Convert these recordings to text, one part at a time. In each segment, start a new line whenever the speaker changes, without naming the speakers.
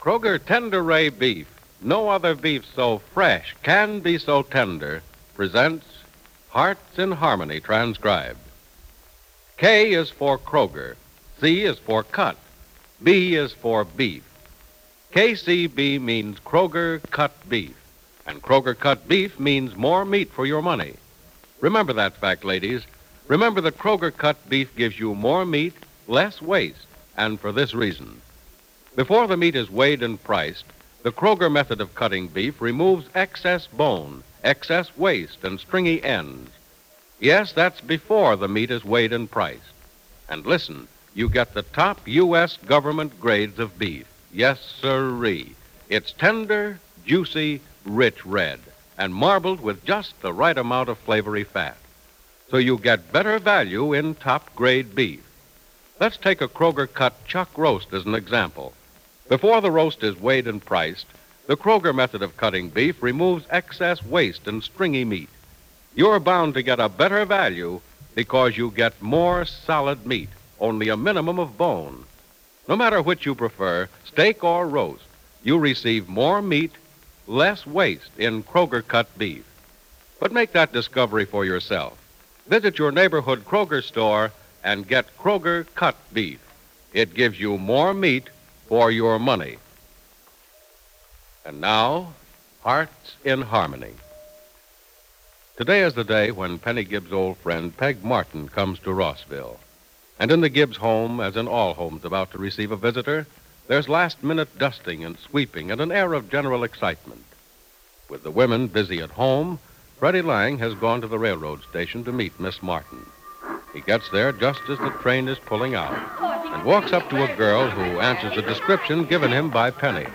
Kroger Tenderay Beef, no other beef so fresh can be so tender, presents Hearts in Harmony transcribed. K is for Kroger, C is for cut, B is for beef. KCB means Kroger cut beef, and Kroger cut beef means more meat for your money. Remember that fact, ladies. Remember that Kroger cut beef gives you more meat, less waste, and for this reason. Before the meat is weighed and priced, the Kroger method of cutting beef removes excess bone, excess waste, and stringy ends. Yes, that's before the meat is weighed and priced. And listen, you get the top U.S. government grades of beef. Yes, sirree. It's tender, juicy, rich red, and marbled with just the right amount of flavory fat. So you get better value in top grade beef. Let's take a Kroger cut chuck roast as an example. Before the roast is weighed and priced, the Kroger method of cutting beef removes excess waste and stringy meat. You're bound to get a better value because you get more solid meat, only a minimum of bone. No matter which you prefer, steak or roast, you receive more meat, less waste in Kroger cut beef. But make that discovery for yourself. Visit your neighborhood Kroger store and get Kroger cut beef. It gives you more meat for your money. And now, Hearts in Harmony. Today is the day when Penny Gibbs' old friend Peg Martin comes to Rossville. And in the Gibbs home, as in all homes about to receive a visitor, there's last minute dusting and sweeping and an air of general excitement. With the women busy at home, Freddie Lang has gone to the railroad station to meet Miss Martin. He gets there just as the train is pulling out and walks up to a girl who answers the description given him by Penny.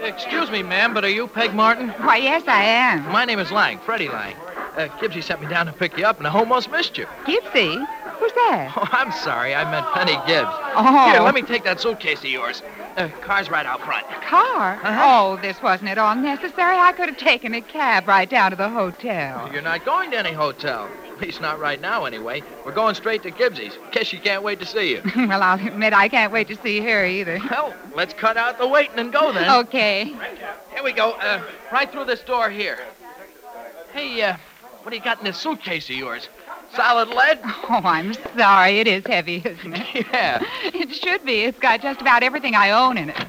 Excuse me, ma'am, but are you Peg Martin?
Why, yes, I am.
My name is Lang, Freddie Lang. Uh, Gibbsy sent me down to pick you up, and I almost missed you.
Gibbsy? Who's that?
Oh, I'm sorry. I meant Penny Gibbs.
Oh.
Here, let me take that suitcase of yours. Uh, car's right out front.
A car?
Uh-huh.
Oh, this wasn't at all necessary. I could have taken a cab right down to the hotel.
You're not going to any hotel. At least not right now, anyway. We're going straight to Gibbsy's. Guess she can't wait to see you.
well, I'll admit I can't wait to see her either.
Well, let's cut out the waiting and go then.
Okay.
Here we go. Uh, right through this door here. Hey, uh, what do you got in this suitcase of yours? Solid lead?
Oh, I'm sorry. It is heavy, isn't it?
Yeah.
It should be. It's got just about everything I own in it.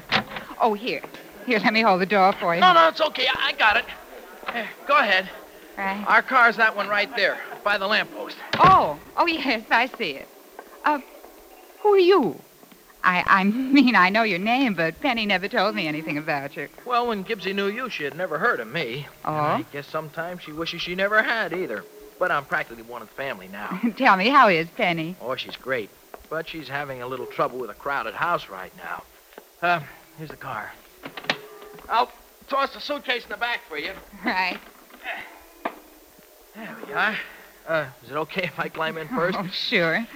Oh, here. Here, let me hold the door for you.
No, no, it's okay. I, got it. Uh, go ahead.
Right.
Our car's that one right there, by the lamppost.
Oh, oh, yes, I see it. Uh, who are you? I, I mean, I know your name, but Penny never told me anything about you.
Well, when Gibbsy knew you, she had never heard of me.
Oh?
And I guess sometimes she wishes she never had either. But I'm practically one of the family now.
Tell me, how is Penny?
oh, she's great. But she's having a little trouble with a crowded house right now. Uh, here's the car. I'll toss the suitcase in the back for you.
Right.
There we are. Uh, is it okay if I climb in first?
Oh, sure.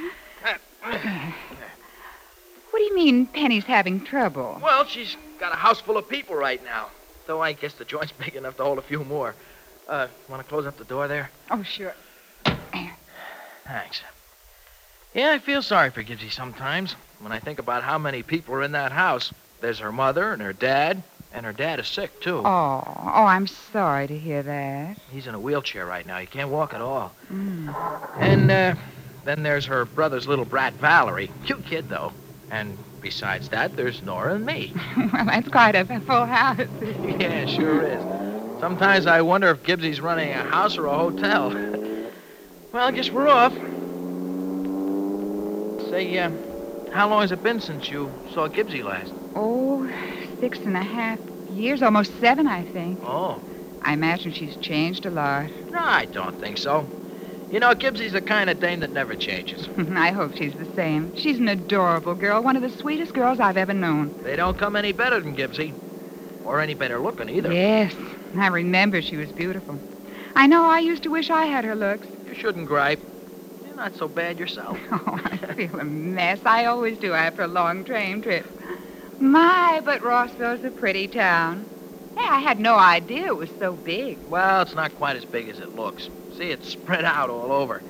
What do you mean Penny's having trouble?
Well, she's got a house full of people right now. Though I guess the joint's big enough to hold a few more. Uh, want to close up the door there?
Oh, sure.
Thanks. Yeah, I feel sorry for Gibbsy sometimes. When I think about how many people are in that house, there's her mother and her dad, And her dad is sick, too.
Oh, oh, I'm sorry to hear that.
He's in a wheelchair right now. He can't walk at all.
Mm.
And uh, then there's her brother's little brat, Valerie. Cute kid, though. And besides that, there's Nora and me.
well, that's quite a full house.
yeah, sure is. Sometimes I wonder if Gibbsy's running a house or a hotel. well, I guess we're off. Say, uh, how long has it been since you saw Gibbsy last?
Oh, six and a half years, almost seven, I think.
Oh.
I imagine she's changed a lot.
No, I don't think so. You know, Gibbsy's the kind of dame that never changes.
I hope she's the same. She's an adorable girl, one of the sweetest girls I've ever known.
They don't come any better than Gibbsy. Or any better looking either.
Yes, I remember she was beautiful. I know I used to wish I had her looks.
You shouldn't gripe. You're not so bad yourself.
Oh, I feel a mess. I always do after a long train trip. My, but Rossville's a pretty town. Hey, I had no idea it was so big.
Well, it's not quite as big as it looks. See, it's spread out all over.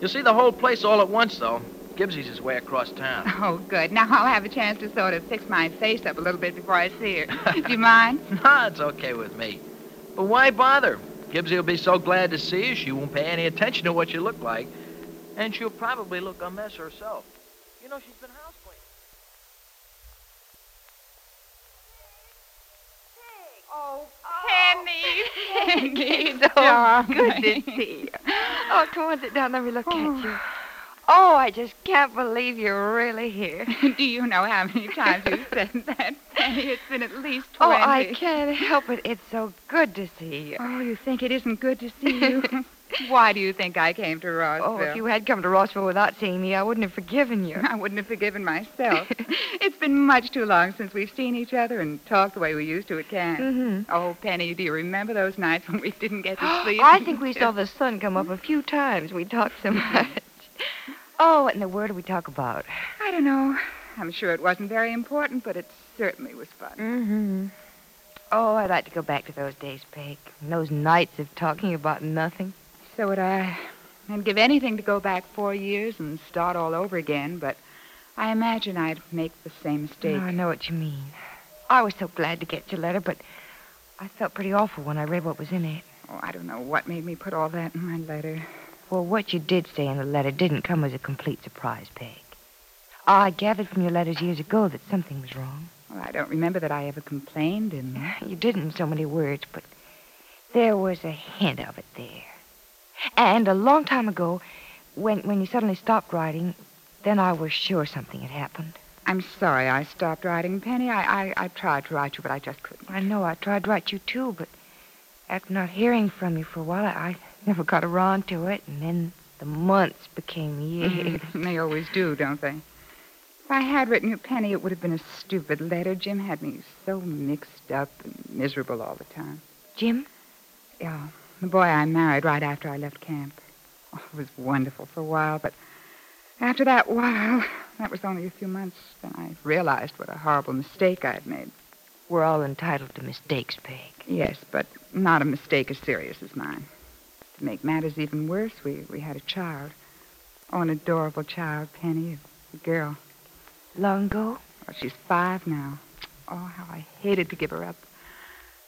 You'll see the whole place all at once, though. Gibbsy's is way across town.
Oh, good. Now I'll have a chance to sort of fix my face up a little bit before I see her. Do you mind?
no, it's okay with me. But why bother? Gibbsy will be so glad to see you, she won't pay any attention to what you look like. And she'll probably look a mess herself. You know, she's been house cleaning.
Oh,
Penny,
Penny,
so
darling.
good to see you. Oh, come on, sit down. Let me look at oh. you. Oh, I just can't believe you're really here.
Do you know how many times you've said that, Penny? It's been at least 20.
Oh, I can't help it. It's so good to see you.
Oh, you think it isn't good to see you? Why do you think I came to Rossville?
Oh, if you had come to Rossville without seeing me, I wouldn't have forgiven you.
I wouldn't have forgiven myself. it's been much too long since we've seen each other and talked the way we used to at camp.
Mm-hmm.
Oh, Penny, do you remember those nights when we didn't get to sleep?
I think we saw the sun come up a few times. We talked so much. Oh, what in the world did we talk about?
I don't know. I'm sure it wasn't very important, but it certainly was fun.
Mm-hmm. Oh, I'd like to go back to those days, Peg. And those nights of talking about nothing.
So would I. I'd give anything to go back four years and start all over again, but I imagine I'd make the same mistake.
Oh, I know what you mean. I was so glad to get your letter, but I felt pretty awful when I read what was in it.
Oh, I don't know what made me put all that in my letter.
Well, what you did say in the letter didn't come as a complete surprise, Peg. I gathered from your letters years ago that something was wrong.
Well, I don't remember that I ever complained, and
You didn't in so many words, but there was a hint of it there. And a long time ago, when when you suddenly stopped writing, then I was sure something had happened.
I'm sorry I stopped writing, Penny. I, I, I tried to write you, but I just couldn't.
I know I tried to write you too, but after not hearing from you for a while, I, I never got around to it, and then the months became years.
Mm, they always do, don't they? If I had written you, Penny, it would have been a stupid letter. Jim had me so mixed up and miserable all the time.
Jim?
Yeah, the boy I married right after I left camp. Oh, it was wonderful for a while, but after that while, that was only a few months, then I realized what a horrible mistake I'd made.
We're all entitled to mistakes, Peg.
Yes, but not a mistake as serious as mine. To make matters even worse, we, we had a child. Oh, an adorable child, Penny, a girl.
Long ago?
Well, she's five now. Oh, how I hated to give her up.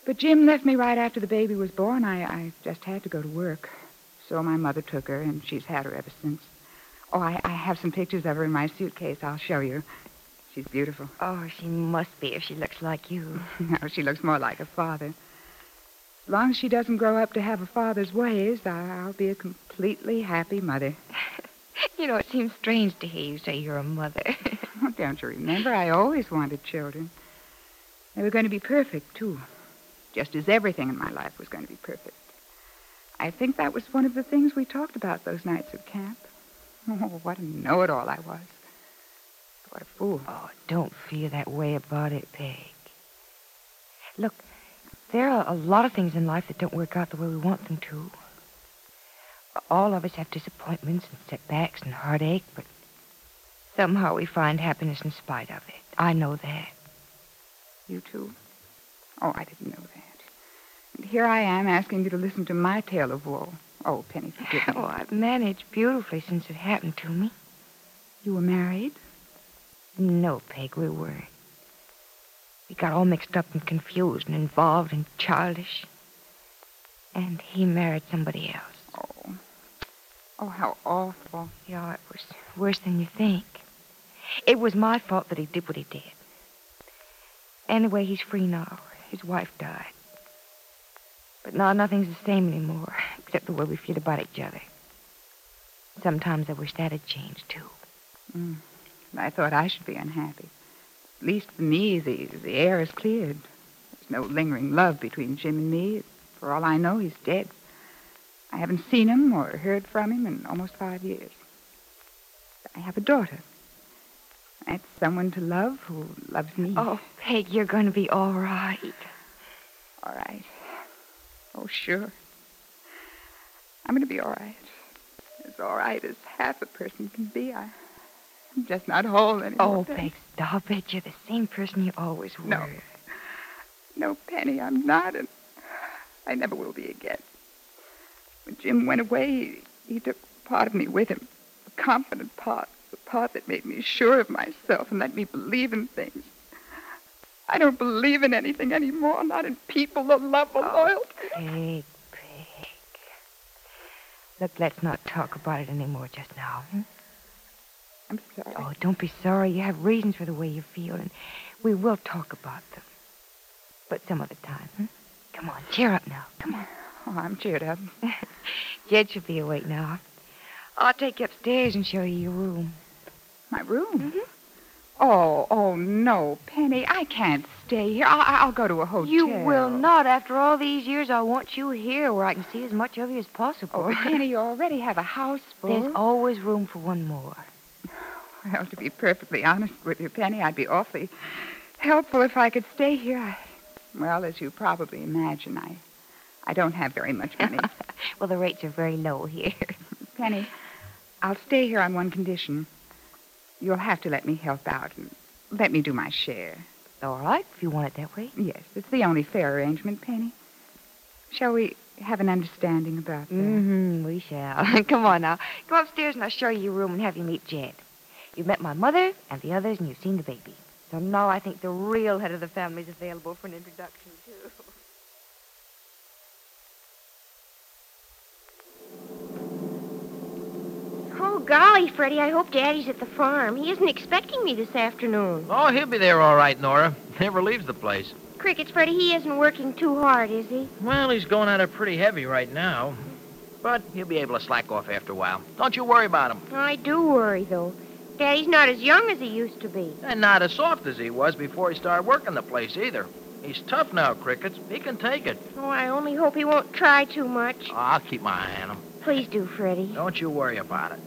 But Jim left me right after the baby was born. I, I just had to go to work. So my mother took her, and she's had her ever since. Oh, I, I have some pictures of her in my suitcase. I'll show you. She's beautiful.
Oh, she must be if she looks like you.
No, she looks more like her father. As long as she doesn't grow up to have a father's ways, I'll be a completely happy mother.
You know, it seems strange to hear you say you're a mother.
Oh, don't you remember? I always wanted children. They were going to be perfect, too. Just as everything in my life was going to be perfect. I think that was one of the things we talked about those nights at camp. Oh, what a know-it-all I was. What a fool.
oh, don't feel that way about it, Peg. Look, there are a lot of things in life that don't work out the way we want them to. All of us have disappointments and setbacks and heartache, but somehow we find happiness in spite of it. I know that.
You too? Oh, I didn't know that. And here I am asking you to listen to my tale of woe. Oh, Penny, forgive me.
Oh, I've managed beautifully since it happened to me.
You were married?
No, Peg, we weren't. We got all mixed up and confused and involved and childish. And he married somebody else.
Oh. Oh, how awful.
Yeah, it was worse than you think. It was my fault that he did what he did. Anyway, he's free now. His wife died. But now nothing's the same anymore, except the way we feel about each other. Sometimes I wish that had changed, too.
Mm. I thought I should be unhappy. At least for me, the, the air is cleared. There's no lingering love between Jim and me. For all I know, he's dead. I haven't seen him or heard from him in almost five years. I have a daughter. That's someone to love who loves me.
Oh, Peg, you're going to be all right.
All right. Oh, sure. I'm going to be all right. As all right as half a person can be. I, I'm just not whole anymore.
Oh, Peg, stop it. You're the same person you always were.
No. No, Penny, I'm not, and I never will be again. When Jim went away, he, he took part of me with him, a confident part, the part that made me sure of myself and let me believe in things. I don't believe in anything anymore, not in people or love or
oh,
loyalty.
Peg, Peg. Look, let's not talk about it anymore just now. Hmm?
I'm sorry.
Oh, don't be sorry. You have reasons for the way you feel, and we will talk about them. But some other time. Hmm? Come on, cheer up now. Come on.
Oh, I'm cheered up.
Jed should be awake now. I'll take you upstairs and show you your room.
My room?
Mm-hmm.
Oh, oh, no, Penny. I can't stay here. I'll, I'll go to a hotel.
You will not. After all these years, I want you here where I can see as much of you as possible.
Oh, Penny, you already have a house full.
There's always room for one more.
Well, to be perfectly honest with you, Penny, I'd be awfully helpful if I could stay here. I, well, as you probably imagine, I, I don't have very much money.
well, the rates are very low here.
Penny, I'll stay here on one condition. You'll have to let me help out and let me do my share.
All right, if you want it that way.
Yes, it's the only fair arrangement, Penny. Shall we have an understanding about that?
Mm-hmm, we shall. Come on now. Go upstairs and I'll show you your room and have you meet Jed. You've met my mother and the others and you've seen the baby. So now I think the real head of the family is available for an introduction, too.
Oh, golly, Freddie, I hope Daddy's at the farm. He isn't expecting me this afternoon.
Oh, he'll be there all right, Nora. Never leaves the place.
Crickets, Freddie, he isn't working too hard, is he?
Well, he's going at it pretty heavy right now. But he'll be able to slack off after a while. Don't you worry about him.
I do worry, though. Daddy's not as young as he used to be.
And not as soft as he was before he started working the place either. He's tough now, Crickets. He can take it.
Oh, I only hope he won't try too much.
Oh, I'll keep my eye on him.
Please do, Freddie.
Don't you worry about it.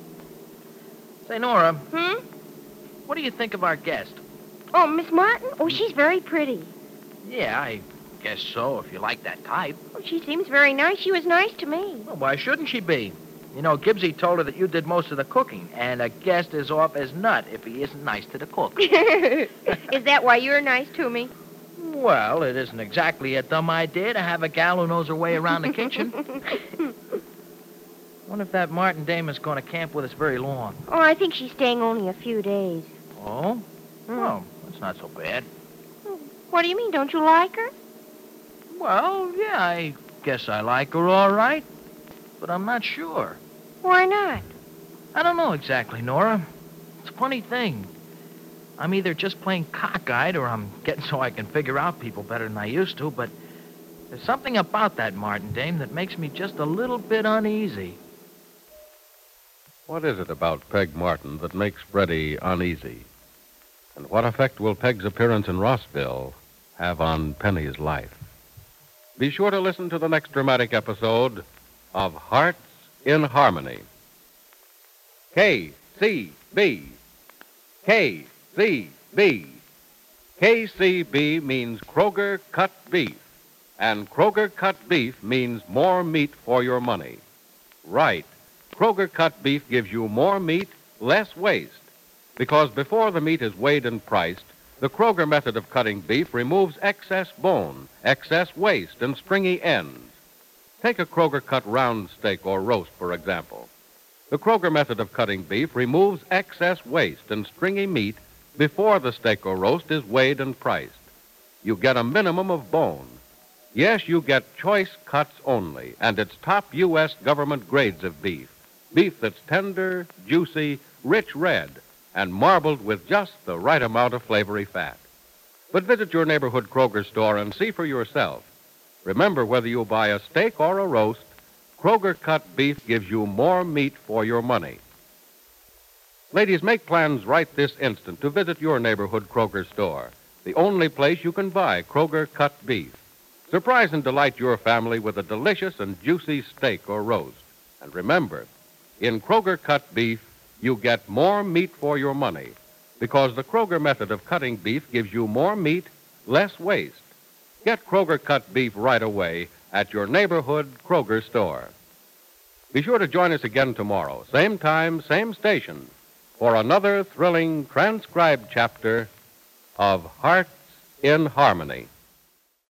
Say, Nora.
Hmm?
What do you think of our guest?
Oh, Miss Martin? Oh, she's very pretty.
Yeah, I guess so, if you like that type.
Oh, she seems very nice. She was nice to me.
Well, why shouldn't she be? You know, Gibbsy told her that you did most of the cooking, and a guest is off as nut if he isn't nice to the cook.
is that why you're nice to me?
Well, it isn't exactly a dumb idea to have a gal who knows her way around the kitchen. wonder if that Martin dame is going to camp with us very long.
Oh, I think she's staying only a few days.
Oh? Mm. Well, that's not so bad.
What do you mean? Don't you like her?
Well, yeah, I guess I like her all right, but I'm not sure.
Why not?
I don't know exactly, Nora. It's a funny thing. I'm either just plain cockeyed or I'm getting so I can figure out people better than I used to, but there's something about that Martin dame that makes me just a little bit uneasy.
What is it about Peg Martin that makes Freddie uneasy? And what effect will Peg's appearance in Rossville have on Penny's life? Be sure to listen to the next dramatic episode of Hearts in Harmony. KCB. KCB. KCB means Kroger cut beef, and Kroger cut beef means more meat for your money. Right. Kroger cut beef gives you more meat, less waste. Because before the meat is weighed and priced, the Kroger method of cutting beef removes excess bone, excess waste, and stringy ends. Take a Kroger cut round steak or roast, for example. The Kroger method of cutting beef removes excess waste and stringy meat before the steak or roast is weighed and priced. you get a minimum of bone. Yes, you get choice cuts only, and it's top U.S. government grades of beef. Beef that's tender, juicy, rich red, and marbled with just the right amount of flavory fat. But visit your neighborhood Kroger store and see for yourself. Remember, whether you buy a steak or a roast, Kroger cut beef gives you more meat for your money. Ladies, make plans right this instant to visit your neighborhood Kroger store, the only place you can buy Kroger cut beef. Surprise and delight your family with a delicious and juicy steak or roast. And remember, in Kroger cut beef, you get more meat for your money because the Kroger method of cutting beef gives you more meat, less waste. Get Kroger cut beef right away at your neighborhood Kroger store. Be sure to join us again tomorrow, same time, same station, for another thrilling transcribed chapter of Hearts in Harmony.